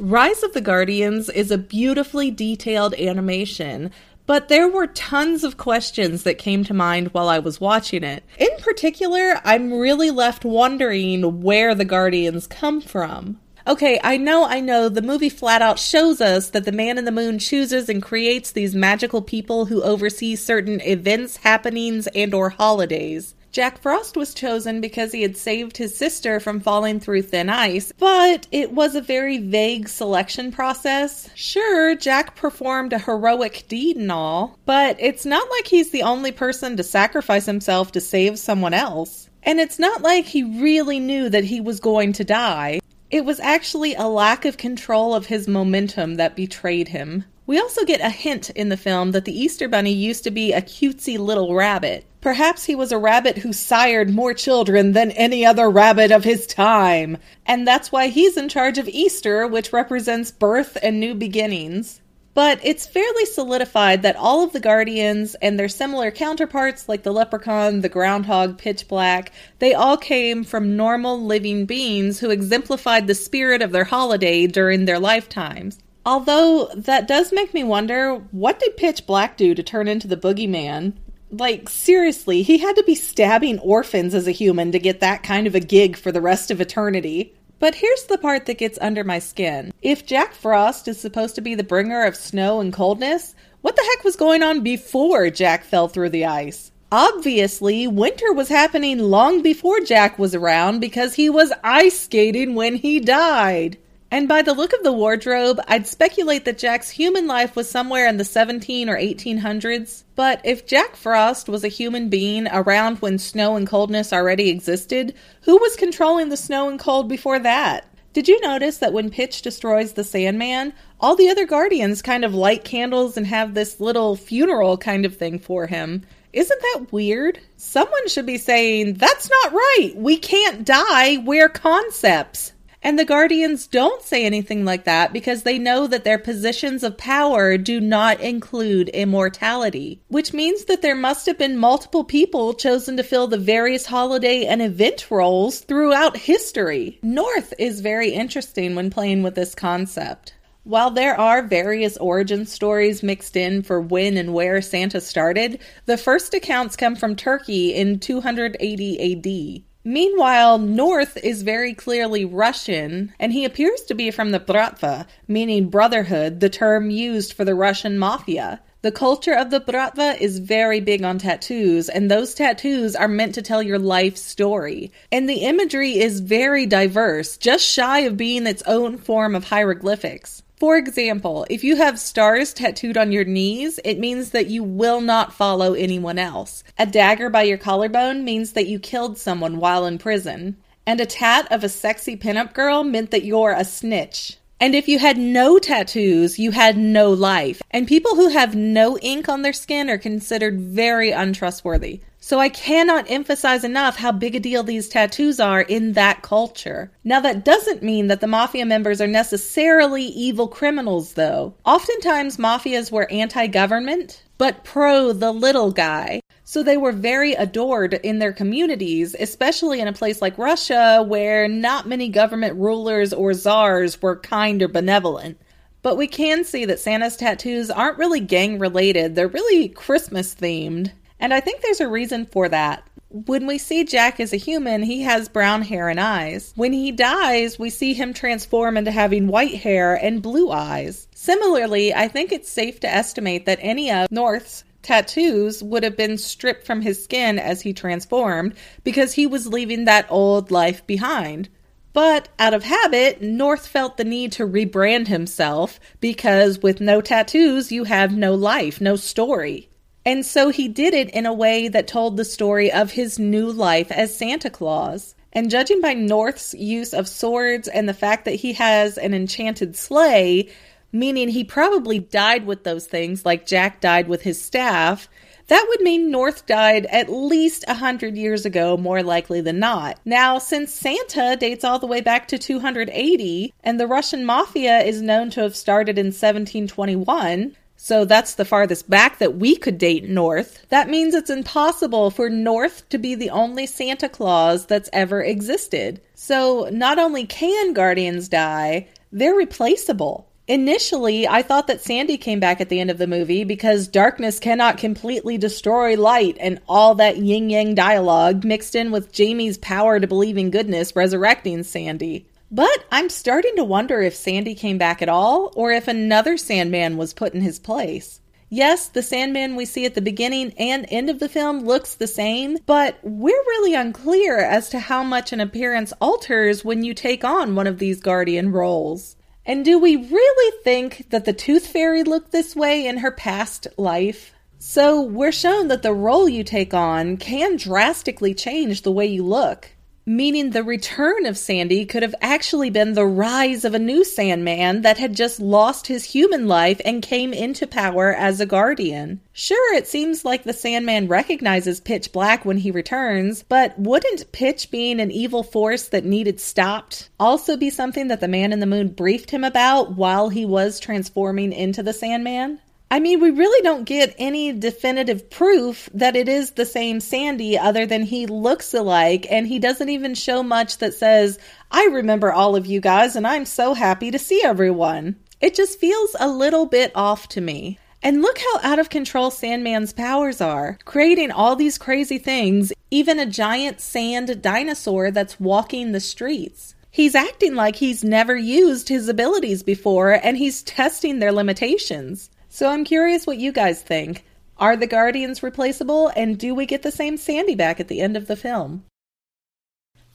Rise of the Guardians is a beautifully detailed animation, but there were tons of questions that came to mind while I was watching it. In particular, I'm really left wondering where the Guardians come from. Okay, I know, I know, the movie flat out shows us that the man in the moon chooses and creates these magical people who oversee certain events, happenings, and or holidays. Jack Frost was chosen because he had saved his sister from falling through thin ice, but it was a very vague selection process. Sure, Jack performed a heroic deed and all, but it's not like he's the only person to sacrifice himself to save someone else. And it's not like he really knew that he was going to die. It was actually a lack of control of his momentum that betrayed him. We also get a hint in the film that the Easter Bunny used to be a cutesy little rabbit. Perhaps he was a rabbit who sired more children than any other rabbit of his time. And that's why he's in charge of Easter, which represents birth and new beginnings. But it's fairly solidified that all of the Guardians and their similar counterparts, like the Leprechaun, the Groundhog, Pitch Black, they all came from normal living beings who exemplified the spirit of their holiday during their lifetimes. Although that does make me wonder what did Pitch Black do to turn into the boogeyman? Like, seriously, he had to be stabbing orphans as a human to get that kind of a gig for the rest of eternity. But here's the part that gets under my skin. If Jack Frost is supposed to be the bringer of snow and coldness, what the heck was going on before Jack fell through the ice? Obviously, winter was happening long before Jack was around because he was ice skating when he died. And by the look of the wardrobe, I'd speculate that Jack's human life was somewhere in the 17 or 1800s. But if Jack Frost was a human being around when snow and coldness already existed, who was controlling the snow and cold before that? Did you notice that when Pitch destroys the Sandman, all the other Guardians kind of light candles and have this little funeral kind of thing for him? Isn't that weird? Someone should be saying, that's not right. We can't die. We're concepts. And the Guardians don't say anything like that because they know that their positions of power do not include immortality, which means that there must have been multiple people chosen to fill the various holiday and event roles throughout history. North is very interesting when playing with this concept. While there are various origin stories mixed in for when and where Santa started, the first accounts come from Turkey in 280 AD. Meanwhile, North is very clearly Russian, and he appears to be from the Bratva, meaning brotherhood, the term used for the Russian mafia. The culture of the Bratva is very big on tattoos, and those tattoos are meant to tell your life story. And the imagery is very diverse, just shy of being its own form of hieroglyphics. For example, if you have stars tattooed on your knees, it means that you will not follow anyone else. A dagger by your collarbone means that you killed someone while in prison. And a tat of a sexy pinup girl meant that you're a snitch. And if you had no tattoos, you had no life. And people who have no ink on their skin are considered very untrustworthy. So I cannot emphasize enough how big a deal these tattoos are in that culture. Now, that doesn't mean that the mafia members are necessarily evil criminals, though. Oftentimes, mafias were anti government, but pro the little guy. So they were very adored in their communities, especially in a place like Russia where not many government rulers or czars were kind or benevolent. But we can see that Santa's tattoos aren't really gang related, they're really Christmas themed. And I think there's a reason for that. When we see Jack as a human, he has brown hair and eyes. When he dies, we see him transform into having white hair and blue eyes. Similarly, I think it's safe to estimate that any of North's tattoos would have been stripped from his skin as he transformed because he was leaving that old life behind. But out of habit, North felt the need to rebrand himself because with no tattoos, you have no life, no story. And so he did it in a way that told the story of his new life as Santa Claus. And judging by North's use of swords and the fact that he has an enchanted sleigh, meaning he probably died with those things like Jack died with his staff, that would mean North died at least a hundred years ago, more likely than not. Now, since Santa dates all the way back to 280, and the Russian mafia is known to have started in 1721, so that's the farthest back that we could date North. That means it's impossible for North to be the only Santa Claus that's ever existed. So not only can Guardians die, they're replaceable. Initially, I thought that Sandy came back at the end of the movie because darkness cannot completely destroy light and all that yin yang dialogue mixed in with Jamie's power to believe in goodness resurrecting Sandy. But I'm starting to wonder if Sandy came back at all or if another Sandman was put in his place. Yes, the Sandman we see at the beginning and end of the film looks the same, but we're really unclear as to how much an appearance alters when you take on one of these guardian roles. And do we really think that the Tooth Fairy looked this way in her past life? So we're shown that the role you take on can drastically change the way you look meaning the return of Sandy could have actually been the rise of a new Sandman that had just lost his human life and came into power as a guardian. Sure, it seems like the Sandman recognizes Pitch Black when he returns, but wouldn't Pitch being an evil force that needed stopped also be something that the Man in the Moon briefed him about while he was transforming into the Sandman? I mean, we really don't get any definitive proof that it is the same Sandy other than he looks alike, and he doesn't even show much that says, I remember all of you guys, and I'm so happy to see everyone. It just feels a little bit off to me. And look how out of control Sandman's powers are, creating all these crazy things, even a giant sand dinosaur that's walking the streets. He's acting like he's never used his abilities before and he's testing their limitations. So I'm curious what you guys think. Are the Guardians replaceable, and do we get the same Sandy back at the end of the film?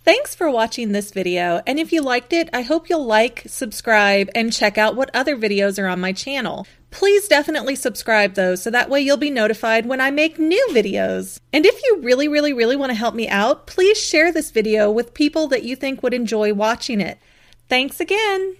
Thanks for watching this video, and if you liked it, I hope you'll like, subscribe, and check out what other videos are on my channel. Please definitely subscribe though, so that way you'll be notified when I make new videos. And if you really, really, really want to help me out, please share this video with people that you think would enjoy watching it. Thanks again!